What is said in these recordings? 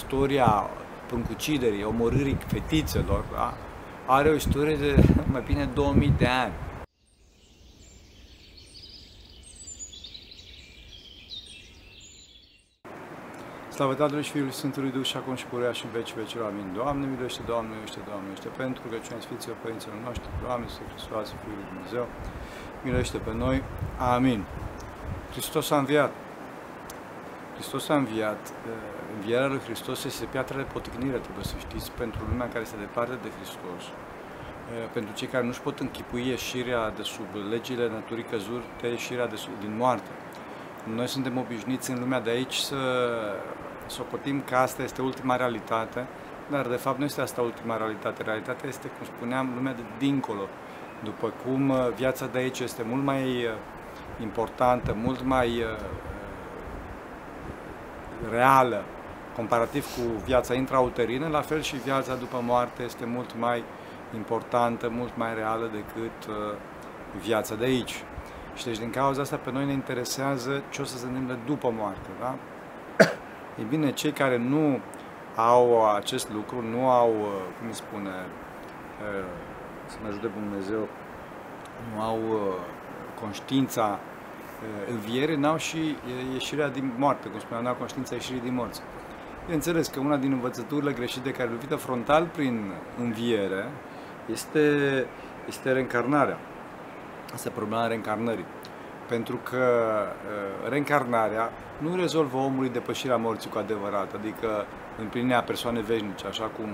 istoria pruncuciderii, omorârii fetițelor, da? are o istorie de mai bine 2000 de ani. Slavă Tatălui și Fiului Sfântului Duh și acum și purea și în veci vecilor. Amin. Doamne, miluiește, Doamne, miluiește, Doamne, miluiește, pentru că cine Sfinților Părinților noștri, Doamne, să Hristos, Fiul lui Dumnezeu, miluiește pe noi. Amin. Hristos a înviat. Hristos a înviat. Învierea lui Hristos este piatra de poticnire, trebuie să știți, pentru lumea care este departe de Hristos. Pentru cei care nu-și pot închipui ieșirea de sub legile naturii căzute, ieșirea de sub, din moarte. Noi suntem obișnuiți în lumea de aici să socotim că asta este ultima realitate, dar de fapt nu este asta ultima realitate. Realitatea este, cum spuneam, lumea de dincolo. După cum viața de aici este mult mai importantă, mult mai reală, comparativ cu viața intrauterină, la fel și viața după moarte este mult mai importantă, mult mai reală decât viața de aici. Și deci din cauza asta pe noi ne interesează ce o să se întâmple după moarte, da? Ei bine, cei care nu au acest lucru, nu au, cum îi spune, să ne ajute Dumnezeu, nu au conștiința înviere, n-au și ieșirea din moarte, cum spuneam, n-au conștiința ieșirii din morți. Bineînțeles că una din învățăturile greșite care lovită frontal prin înviere este, este reîncarnarea. Asta e problema reîncarnării. Pentru că uh, reîncarnarea nu rezolvă omului depășirea morții cu adevărat, adică împlinirea persoane veșnice, așa cum,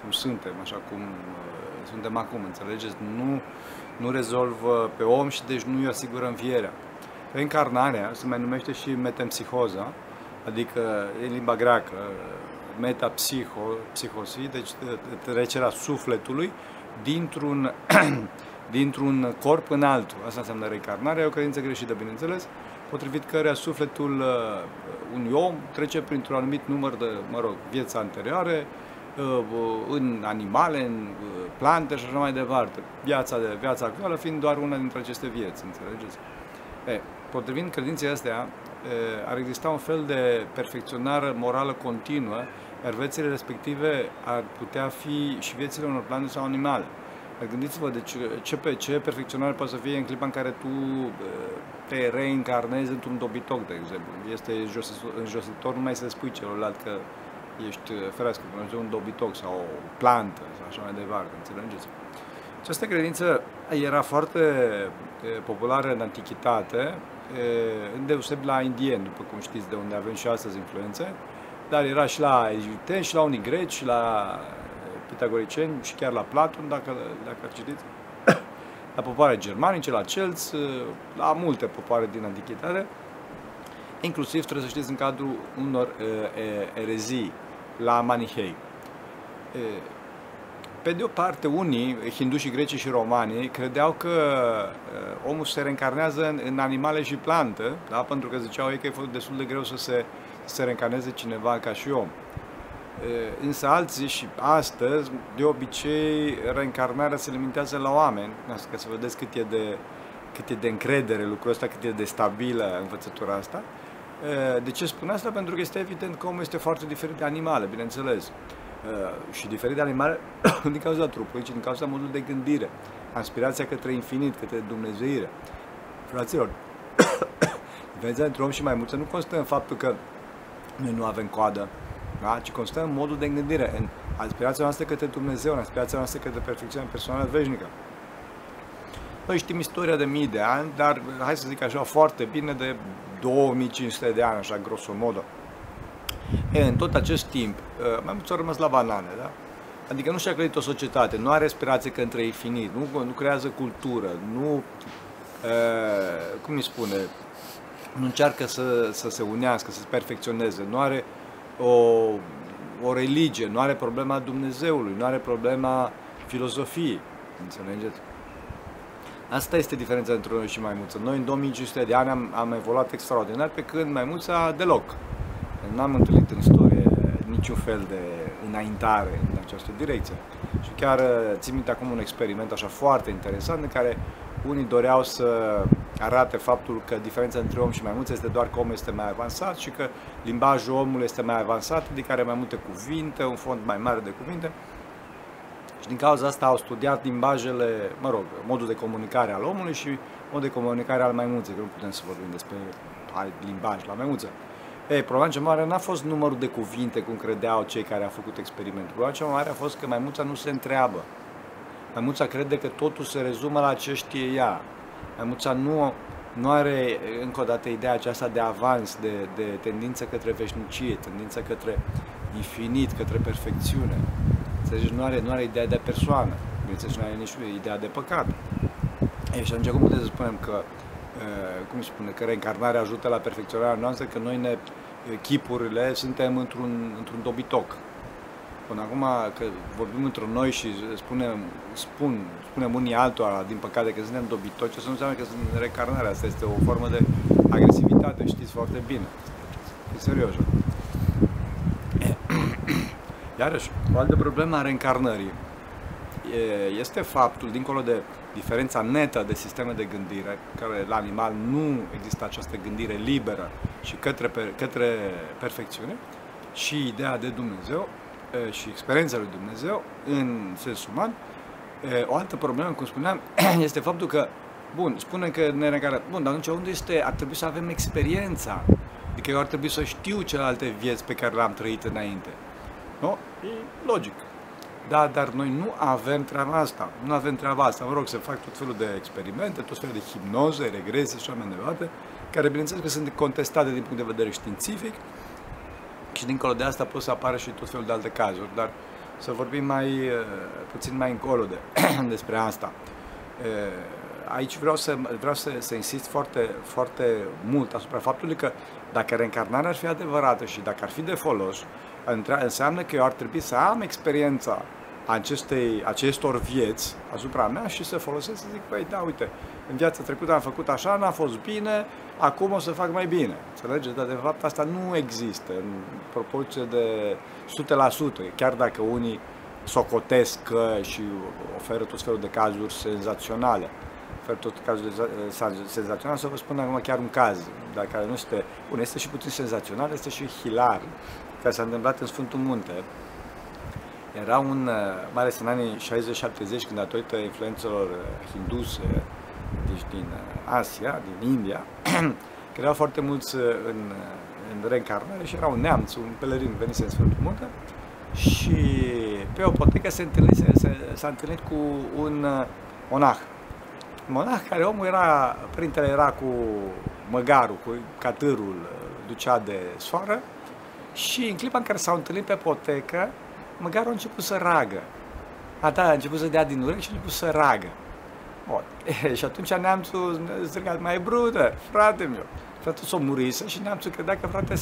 cum suntem, așa cum uh, suntem acum, înțelegeți? Nu, nu rezolvă pe om și deci nu îi asigură învierea. Reîncarnarea se mai numește și metempsihoza, adică în limba greacă, metapsiho, psihosi, deci trecerea sufletului dintr-un dintr-un corp în altul. Asta înseamnă reîncarnarea, e o credință greșită, bineînțeles, potrivit căreia sufletul uh, unui om trece printr-un anumit număr de, mă rog, vieți anterioare, uh, în animale, în uh, plante și așa mai departe. Viața, de, viața actuală fiind doar una dintre aceste vieți, înțelegeți? E, potrivit credinței astea, ar exista un fel de perfecționare morală continuă, iar viețile respective ar putea fi și viețile unor plante sau animale. Gândiți-vă de ce, ce, ce perfecționare poate să fie în clipa în care tu te reîncarnezi într-un dobitoc, de exemplu. Este înjositor numai să spui celălalt că ești ferească, până un dobitoc sau o plantă sau așa mai departe, înțelegeți? Această credință era foarte populară în antichitate, îndeosebi la indieni, după cum știți, de unde avem și astăzi influențe, dar era și la egipteni, și la unii greci, și la pitagoriceni și chiar la Platon, dacă, dacă citiți, la popoare germanice, la celți, la multe popoare din antichitate, inclusiv, trebuie să știți, în cadrul unor uh, erezii, la manihei. Uh, pe de o parte, unii, hindușii, grecii și romanii, credeau că uh, omul se reîncarnează în, în animale și plantă, da? pentru că ziceau ei că e destul de greu să se, să se reîncarneze cineva ca și om. Însă alții și astăzi, de obicei, reîncarnarea se limitează la oameni, ca să vedeți cât e de, cât e de încredere lucrul ăsta, cât e de stabilă învățătura asta. De ce spun asta? Pentru că este evident că omul este foarte diferit de animale, bineînțeles. Și diferit de animale din cauza trupului, ci din cauza modului de gândire, aspirația către infinit, către Dumnezeire. Fraților, diferența între om și maimuță nu constă în faptul că noi nu avem coadă, da? ci constă în modul de gândire, în aspirația noastră către Dumnezeu, în aspirația noastră către perfecțiunea personală veșnică. Noi știm istoria de mii de ani, dar hai să zic așa foarte bine de 2500 de ani, așa grosomodo. E, în tot acest timp, ă, mai mult au rămas la banane, da? Adică nu și-a clădit o societate, nu are aspirație către infinit, nu, nu creează cultură, nu, e, cum îi spune, nu încearcă să, să se unească, să se perfecționeze, nu are o, o religie, nu are problema Dumnezeului, nu are problema filozofiei. Înțelegeți? Asta este diferența între noi și maimuță. Noi în 2500 de ani am, am evoluat extraordinar, pe când maimuța deloc. N-am întâlnit în istorie niciun fel de înaintare în această direcție. Și chiar țin minte acum un experiment așa foarte interesant în care unii doreau să arate faptul că diferența între om și maimuță este doar că omul este mai avansat și că limbajul omului este mai avansat, adică are mai multe cuvinte, un fond mai mare de cuvinte. Și din cauza asta au studiat limbajele, mă rog, modul de comunicare al omului și modul de comunicare al maimuței, că nu putem să vorbim despre limbaj la maimuță. Ei, problema cea mare n-a fost numărul de cuvinte, cum credeau cei care au făcut experimentul. Problema cea mare a fost că maimuța nu se întreabă. Maimuța crede că totul se rezumă la ce știe ea. Maimuța nu, nu are, încă o dată, ideea aceasta de avans, de, de tendință către veșnicie, tendință către infinit, către perfecțiune. Înțelegi? Nu are, nu are ideea de persoană. Bineînțeles, nu are nici ideea de păcat. Ei, și atunci cum putem să spunem că, cum se spune, că reîncarnarea ajută la perfecționarea noastră, că noi ne chipurile suntem într-un, într-un dobitoc. Până acum, că vorbim într noi și spunem, spun, spunem unii altora, din păcate, că suntem dobitoci, asta nu înseamnă că sunt reîncarnarea. Asta este o formă de agresivitate, știți foarte bine. E serios. Iarăși, o altă problemă a reîncarnării este faptul, dincolo de diferența netă de sisteme de gândire, care la animal nu există această gândire liberă și către, către perfecțiune, și ideea de Dumnezeu și experiența lui Dumnezeu în sens uman. O altă problemă, cum spuneam, este faptul că, bun, spune că ne regară, bun, dar atunci unde este, ar trebui să avem experiența, adică eu ar trebui să știu celelalte vieți pe care le-am trăit înainte. Nu? E logic. Da, dar noi nu avem treaba asta. Nu avem treaba asta. Mă rog, să fac tot felul de experimente, tot felul de hipnoze, regrese și așa mai departe, care, bineînțeles, că sunt contestate din punct de vedere științific și dincolo de asta pot să apară și tot felul de alte cazuri, dar să vorbim mai uh, puțin mai încolo de, despre asta. Uh, aici vreau să, vreau să, să insist foarte, foarte mult asupra faptului că dacă reîncarnarea ar fi adevărată și dacă ar fi de folos, înseamnă că eu ar trebui să am experiența acestei, acestor vieți asupra mea și să folosesc să zic, păi da, uite, în viața trecută am făcut așa, n-a fost bine, acum o să fac mai bine. Înțelegeți? Dar de fapt asta nu există în proporție de 100%, chiar dacă unii socotesc și oferă tot felul de cazuri senzaționale. Oferă tot cazuri senzaționale, să vă spun acum chiar un caz, dar care nu este, bun, este și puțin senzațional, este și hilar care s-a întâmplat în Sfântul Munte. Era un, uh, mai ales în anii 60-70, când datorită influențelor uh, hinduse, deci din uh, Asia, din India, creau foarte mulți în, în reîncarnare și era un neamț, un pelerin venise în Sfântul Munte și pe o potecă se întâlnise, se, s-a întâlnit cu un monah. Monah care omul era, părintele era cu măgarul, cu catârul, ducea de soară și în clipa în care s-au întâlnit pe potecă, măcar au început să ragă. A, da, a început să dea din urechi și a început să ragă. Bun. E, și atunci neamțul strigat, mai brută, frate meu. Fratele s-a murit și neamțul credea că frate,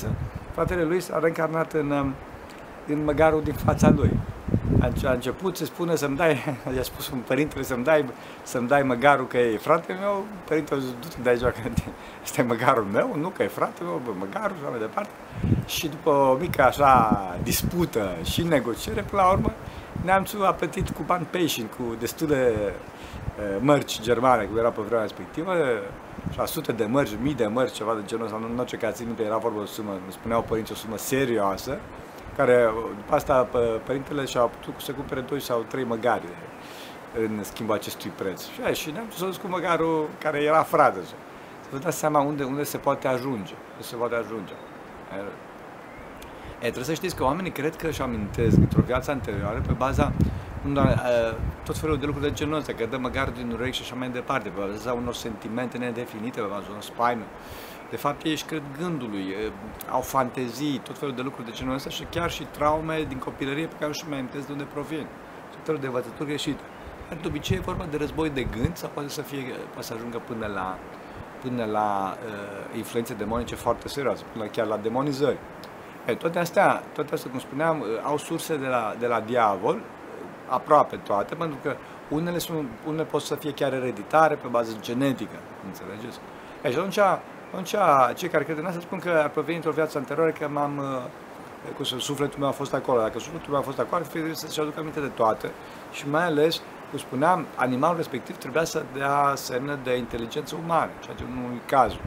fratele lui s-a reîncarnat în, în măgarul din fața lui a început să spună să-mi dai, i-a spus un părintele să-mi dai, să-mi dai măgarul că e frate meu, părintele a zis, du-te, dai joacă, ăsta e măgarul meu, nu că e frate meu, bă, măgarul și mai departe. Și după o mică așa dispută și negociere, până la urmă, neamțul a plătit cu bani peșin, cu destule mărci germane, cum era pe vremea respectivă, și sute de mărci, mii de mărci, ceva de genul ăsta, nu, nu ce că țin era vorba o sumă, îmi spuneau părinții o sumă serioasă, care după asta părintele și-a putut să cumpere doi sau trei măgari în schimbul acestui preț. Și, aia, și ne-am dus cu măgarul care era fradă. Să vă dați seama unde, unde se poate ajunge. Unde se poate ajunge. E, trebuie să știți că oamenii cred că își amintesc într-o viață anterioară pe baza unor, tot felul de lucruri de genul ăsta, că dă măgar din urechi și așa mai departe, pe baza unor sentimente nedefinite, pe baza unor spaime. De fapt, ei își cred gândului, au fantezii, tot felul de lucruri de genul ăsta și chiar și traume din copilărie pe care nu-și mai amintesc de unde provin. Tot felul de învățături greșite. De obicei e vorba de război de gând sau poate să, fie, poate să ajungă până la, până la uh, influențe demonice foarte serioase, până chiar la demonizări. E, toate astea, toate astea, cum spuneam, au surse de la, de la diavol, aproape toate, pentru că unele, sunt, unele pot să fie chiar ereditare pe bază genetică, înțelegeți? E, și atunci atunci, cei care cred în asta spun că ar proveni într-o viață anterioară că m-am, uh, cu sufletul meu a fost acolo. Dacă sufletul meu a fost acolo, ar trebui să-și aduc aminte de toate și mai ales cum spuneam, animalul respectiv trebuia să dea semne de inteligență umană, ceea ce nu e cazul.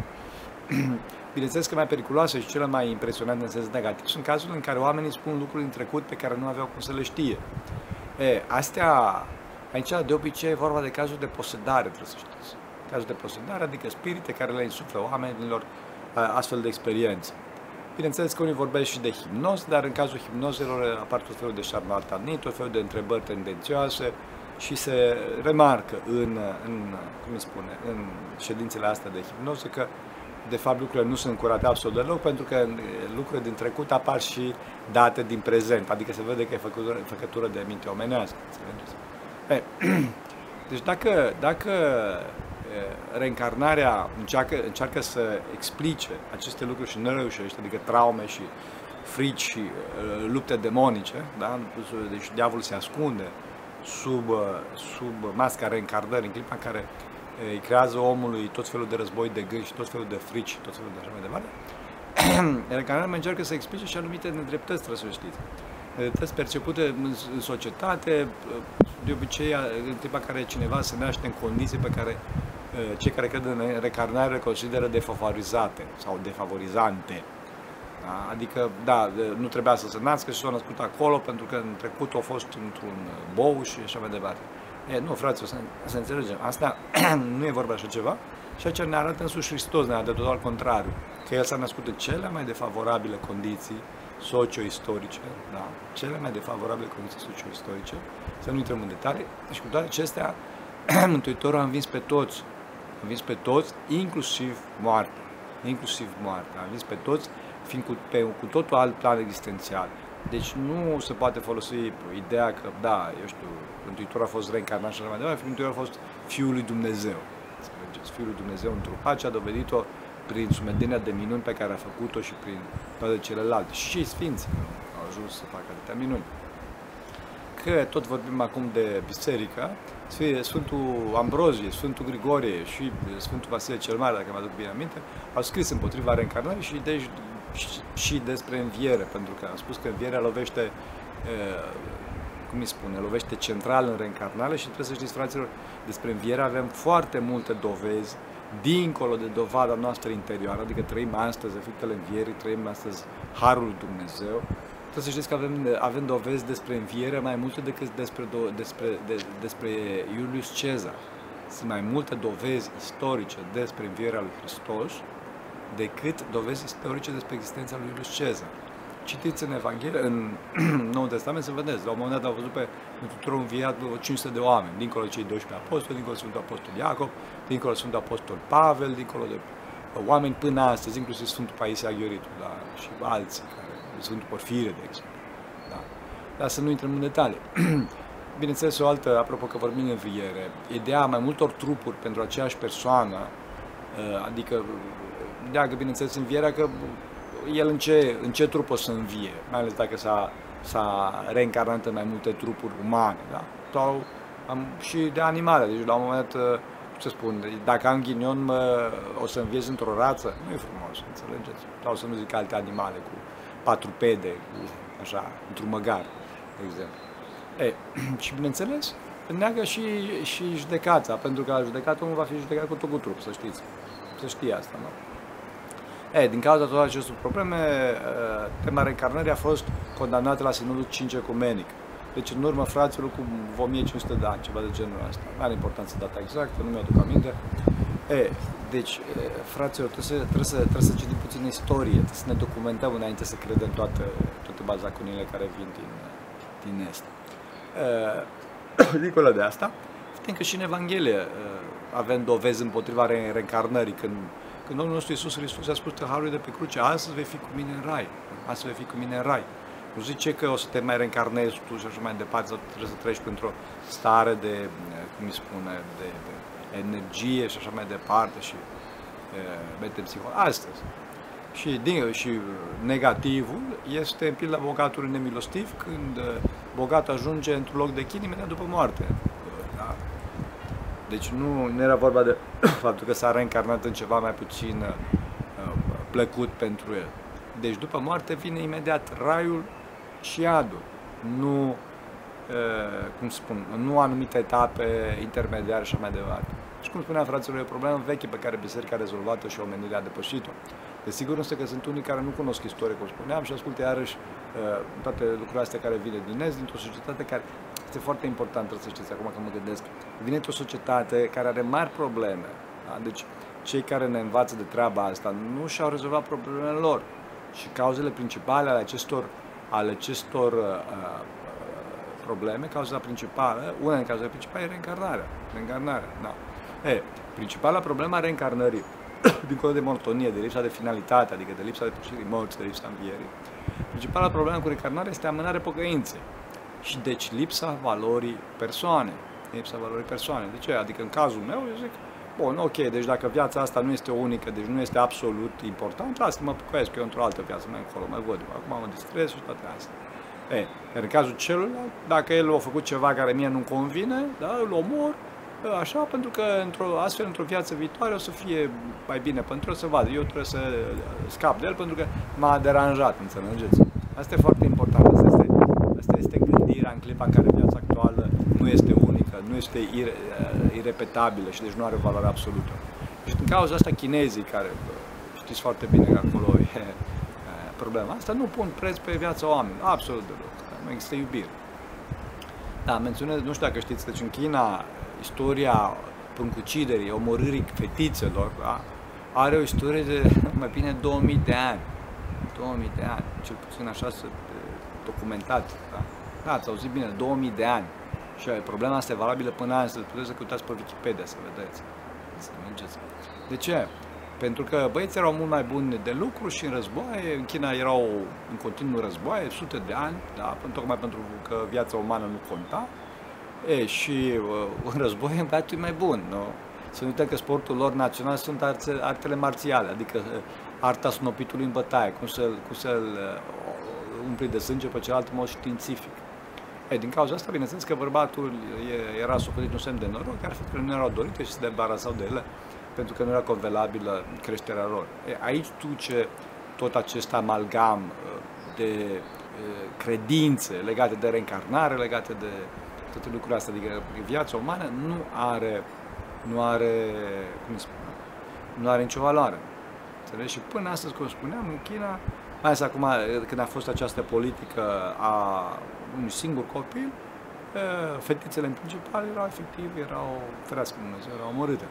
Bineînțeles că mai periculoase și cele mai impresionante în sens negativ sunt cazurile în care oamenii spun lucruri în trecut pe care nu aveau cum să le știe. E, astea, aici de obicei e vorba de cazuri de posedare, trebuie să știți. Cazuri de posedare, adică spirite care le insuflă oamenilor astfel de experiențe. Bineînțeles că unii vorbesc și de hipnoz, dar în cazul hipnozelor apar tot felul de șarlatanii, tot felul de întrebări tendențioase și se remarcă în, în cum spune, în ședințele astea de hipnoză că de fapt lucrurile nu sunt curate absolut deloc, pentru că lucrurile din trecut apar și date din prezent, adică se vede că e făcătură, făcătură de minte omenească. E, deci dacă, dacă reîncarnarea încearcă, încearcă să explice aceste lucruri și nu reușește, adică traume și frici și uh, lupte demonice, da? deci diavolul se ascunde sub, uh, sub masca reîncarnării, în clipa în care îi creează omului tot felul de război de gând și tot felul de frici, tot felul de așa mai departe, reîncarnarea încearcă să explice și anumite nedreptăți, trebuie să știți. Nedreptăți percepute în, în societate, de obicei, în clipa care cineva se naște în condiții pe care cei care cred în recarnare consideră defavorizate sau defavorizante. Da? Adică, da, nu trebuia să se nască și s-a născut acolo pentru că în trecut a fost într-un bou și așa mai departe. E, nu, frate, să, să înțelegem. Asta nu e vorba așa ceva. Și ce ne arată însuși Hristos, ne arată total contrariu. Că El s-a născut în cele mai defavorabile condiții socio-istorice, da? cele mai defavorabile condiții socio-istorice, să nu intrăm în detalii, și cu toate acestea, Mântuitorul a învins pe toți, a învins pe toți, inclusiv moartea, inclusiv moartea, a învins pe toți, fiind cu, pe cu totul alt plan existențial. Deci nu se poate folosi ideea că, da, eu știu, Mântuitorul a fost reîncarnat și așa mai departe, Mântuitorul a fost Fiul lui Dumnezeu. Înțelegeți? Fiul lui Dumnezeu întrupat și a dovedit-o prin sumedenia de minuni pe care a făcut-o și prin toate celelalte. Și Sfinții au ajuns să facă atâtea minuni. Că tot vorbim acum de biserică, Sfântul Ambrozie, Sfântul Grigorie și Sfântul Vasile cel Mare, dacă mă aduc bine aminte, au scris împotriva reîncarnării și, deci, și despre înviere, pentru că am spus că învierea lovește cum îi spune, lovește central în reîncarnare și trebuie să știți, fraților, despre înviere avem foarte multe dovezi dincolo de dovada noastră interioară, adică trăim astăzi efectele învierii, trăim astăzi Harul lui Dumnezeu. Trebuie să știți că avem, avem dovezi despre înviere mai multe decât despre, despre, de, despre Iulius Cezar. Sunt mai multe dovezi istorice despre învierea lui Hristos decât dovezi istorice despre existența lui Iulius Cezar. Citiți în Evanghelie, în Noul Testament, să vedeți, la un moment dat au văzut pe Mântuitorul înviat 500 de oameni, dincolo de cei 12 apostoli, dincolo de Sfântul Apostol Iacob, dincolo de Sfântul Apostol Pavel, dincolo de oameni până astăzi, inclusiv Sfântul Paisie Aghioritu, da, și alții, care, Sfântul Porfire, de exemplu. Da. Dar să nu intrăm în detalii. Bineînțeles, o altă, apropo că vorbim în înviere, ideea mai multor trupuri pentru aceeași persoană, ă, adică deagă, bineînțeles, învierea că el în ce, în ce trup o să învie, mai ales dacă s-a, s-a reîncarnat în mai multe trupuri umane, da? Sau am, și de animale, deci la un moment dat, uh, ce spun, dacă am ghinion, mă, o să înviez într-o rață, nu e frumos, înțelegeți? Sau să nu zic alte animale cu patru pede, cu, așa, într-un măgar, de exemplu. E, și bineînțeles, neagă și, și judecata, pentru că la judecată omul va fi judecat cu tot cu trup, să știți. Să știi asta, nu? E, din cauza tuturor acestor probleme, tema reîncarnării a fost condamnată la Sinodul 5 Ecumenic. Deci în urmă fraților cu 1500 de ani, ceva de genul ăsta. Nu are importanță data exactă, nu mi-aduc aminte. E, deci, fraților, trebuie să, trebuie, să, trebuie să citim puțin istorie, trebuie să ne documentăm înainte să credem toate, toate bazaconile care vin din, din Est. E, dincolo de asta, vedem că și în Evanghelie avem dovezi împotriva reîncarnării, când când Domnul nostru Iisus Hristos a spus că harul de pe cruce, astăzi vei fi cu mine în rai, astăzi vei fi cu mine în rai. Nu zice că o să te mai reîncarnezi tu și așa mai departe, sau trebuie să treci printr-o stare de, cum îi spune, de, de energie și așa mai departe și metempsihol. Astăzi. Și, din, și negativul este în pilda bogatului nemilostiv când bogatul ajunge într-un loc de chin imediat după moarte. Da? Deci nu, nu era vorba de faptul că s-a reîncarnat în ceva mai puțin uh, plăcut pentru el. Deci după moarte vine imediat raiul și adul. Nu, cum spun, nu anumite etape intermediare și așa mai departe. Și cum spunea fraților, e o problemă veche pe care biserica a rezolvat-o și omenirea a depășit-o. Desigur însă că sunt unii care nu cunosc istorie, cum spuneam, și ascultă iarăși toate lucrurile astea care vine din Est, dintr-o societate care este foarte important, trebuie să știți acum că mă gândesc, vine într-o societate care are mari probleme. Da? Deci cei care ne învață de treaba asta nu și-au rezolvat problemele lor. Și cauzele principale ale acestor, ale acestor uh, uh, probleme, cauza principală, una din cauzele principale e reîncarnarea. Reîncarnarea, da. E, principala problema a reîncarnării, dincolo de monotonie, de lipsa de finalitate, adică de lipsa de pușirii morții, de lipsa învierii, principala problemă cu reîncarnarea este amânarea pocăinței. Și deci lipsa valorii persoane. Lipsa valorii persoane. De ce? Adică în cazul meu, eu zic, Bun, ok, deci dacă viața asta nu este unică, deci nu este absolut important, lasă mă pocăiesc eu într-o altă viață mai încolo, mai văd. Acum mă distrez și toate astea. E, iar în cazul celuilalt, dacă el a făcut ceva care mie nu-mi convine, da, îl omor, așa, pentru că într-o, astfel, într-o viață viitoare o să fie mai bine pentru el să vadă. Eu trebuie să scap de el pentru că m-a deranjat, înțelegeți? Asta e foarte important. Asta este, asta este gândirea în clipa în care viața actuală nu este unică, nu este ire, irepetabilă și deci nu are valoare absolută. Și din cauza asta chinezii, care știți foarte bine că acolo e problema asta, nu pun preț pe viața oamenilor, absolut deloc. Nu există iubire. Da, menționez, nu știu dacă știți, deci în China istoria pruncuciderii, omorârii fetițelor, da? are o istorie de mai bine 2000 de ani. 2000 de ani, cel puțin așa se documentat. Da? da, ați auzit bine, 2000 de ani. Și problema asta e valabilă până azi, să puteți să căutați pe Wikipedia să vedeți. Să mergeți. De ce? Pentru că băieții erau mult mai buni de lucru și în războaie, în China erau în continuu războaie, sute de ani, da, tocmai pentru că viața umană nu conta. E, și uh, în război împăratul e mai bun, nu? Să nu uităm că sportul lor național sunt arte, artele marțiale, adică uh, arta snopitului în bătaie, cum să-l, cum să-l uh, umpli de sânge pe celălalt în mod științific. E, din cauza asta, bineînțeles că bărbatul era suferit un semn de noroc, iar fetele nu erau dorite și se debarasau de ele pentru că nu era convenabilă creșterea lor. E, aici duce tot acest amalgam uh, de uh, credințe legate de reîncarnare, legate de toate lucrurile astea. Adică viața umană nu are, nu are, cum spune, nu are nicio valoare. Înțelegi? Și până astăzi, cum spuneam, în China, mai ales acum când a fost această politică a unui singur copil, fetițele în principal erau efectiv, erau, ferească Dumnezeu, erau omorâte.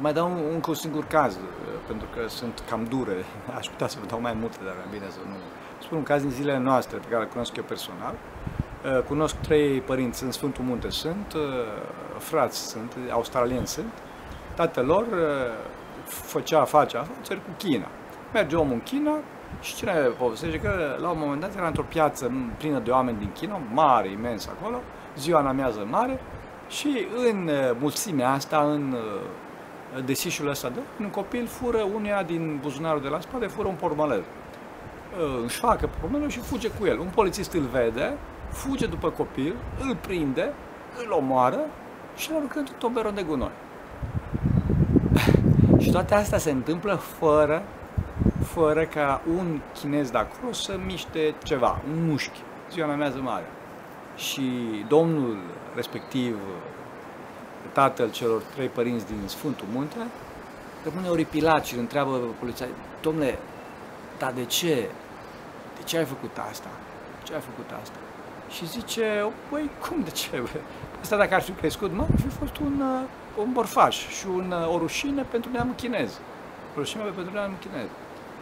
Mai dau un, un singur caz, pentru că sunt cam dure. Aș putea să vă dau mai multe, dar bine să nu... Spun un caz din zilele noastre, pe care îl cunosc eu personal. Cunosc trei părinți în Sfântul Munte sunt, frați sunt, australieni sunt. Tatăl lor făcea, face afaceri cu China. Merge omul în China, și cine povestește că la un moment dat era într-o piață plină de oameni din China, mare, imens acolo, ziua în amiază mare, și în uh, mulțimea asta, în uh, desișul ăsta de un copil fură unia din buzunarul de la spate, fură un portmolet. Uh, își facă portmoletul și fuge cu el. Un polițist îl vede, fuge după copil, îl prinde, îl omoară și îl aruncă într-un toberon de gunoi. și toate astea se întâmplă fără fără ca un chinez de acolo să miște ceva, un mușchi, ziua mea mează mare. Și domnul respectiv, tatăl celor trei părinți din Sfântul Munte, rămâne oripilat și îl întreabă poliția, domnule, dar de ce? De ce ai făcut asta? De ce ai făcut asta? Și zice, păi, cum de ce? Asta dacă ar fi crescut, mă, ar fi fost un, uh, un borfaș și un, uh, o rușine pentru neamul chinez. O rușine pentru neamul chinez.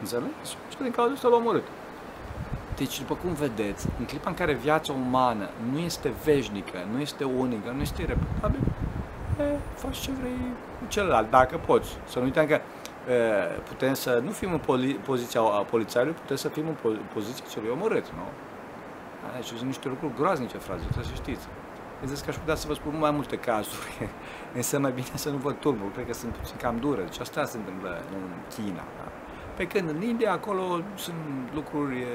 Înțelegeți? Și din cauza asta l-a omorât. Deci, după cum vedeți, în clipa în care viața umană nu este veșnică, nu este unică, nu este irepetabilă, faci ce vrei cu celălalt, dacă poți. Să nu uităm că e, putem să nu fim în poli- poziția polițaiului, putem să fim în poziția celui omorât, nu? Deci sunt niște lucruri groaznice, frate, trebuie să știți. Vedeți că aș putea să vă spun mai multe cazuri, însă mai bine să nu vă turbul, cred că sunt puțin cam dure. Deci asta se întâmplă în China. Da? Pe când în India, acolo sunt lucruri,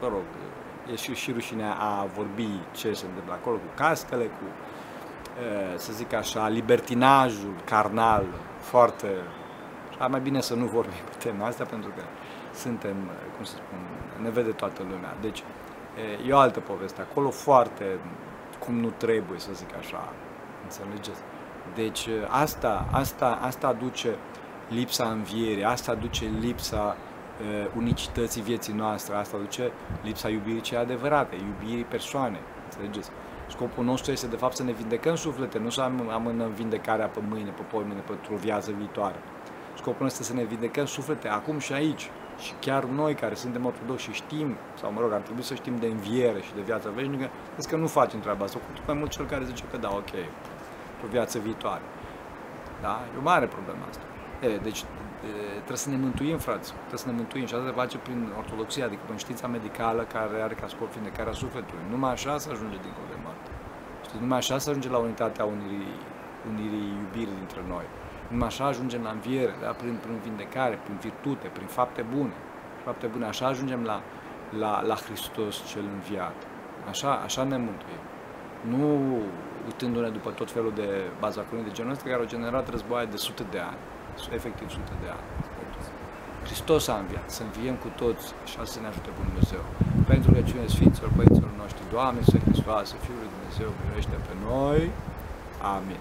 mă rog, e și, și rușinea a vorbi ce se întâmplă acolo cu cascele, cu, să zic așa, libertinajul carnal, foarte... Ar mai bine să nu vorbim pe tema asta, pentru că suntem, cum să spun, ne vede toată lumea. Deci, E, e o altă poveste. Acolo foarte cum nu trebuie, să zic așa. Înțelegeți? Deci asta, asta, asta aduce lipsa învierii, asta aduce lipsa uh, unicității vieții noastre, asta aduce lipsa iubirii cea adevărate, iubirii persoane, înțelegeți? Scopul nostru este de fapt să ne vindecăm suflete, nu să am, am în vindecarea pe mâine, pe poimine, pentru o viață viitoare. Scopul nostru este să ne vindecăm suflete acum și aici. Și chiar noi care suntem ortodoxi și știm, sau mă rog, ar trebui să știm de înviere și de viață veșnică, zic că nu facem treaba asta, cu mai mult cel care zice că da, ok, o viață viitoare. Da? E o mare problemă asta. E, deci e, trebuie să ne mântuim, frați, trebuie să ne mântuim și asta se face prin ortodoxia, adică prin știința medicală care are ca scop vindecarea sufletului. Numai așa se ajunge dincolo de moarte. Știți, numai așa se ajunge la unitatea unirii, unirii iubirii dintre noi. Numai așa ajungem la înviere, da? prin, prin vindecare, prin virtute, prin fapte bune. Fapte bune, așa ajungem la, la, la Hristos cel înviat. Așa, așa ne mântuim. Nu uitându-ne după tot felul de bazacronii de genul ăsta care au generat războaie de sute de ani efectiv sute de ani. Hristos a înviat, să înviem cu toți și să ne ajute Bunul Dumnezeu. Pentru rugăciune Sfinților Părinților noștri, Doamne, să Hristoase, Fiul lui Dumnezeu, miluiește pe noi. Amin.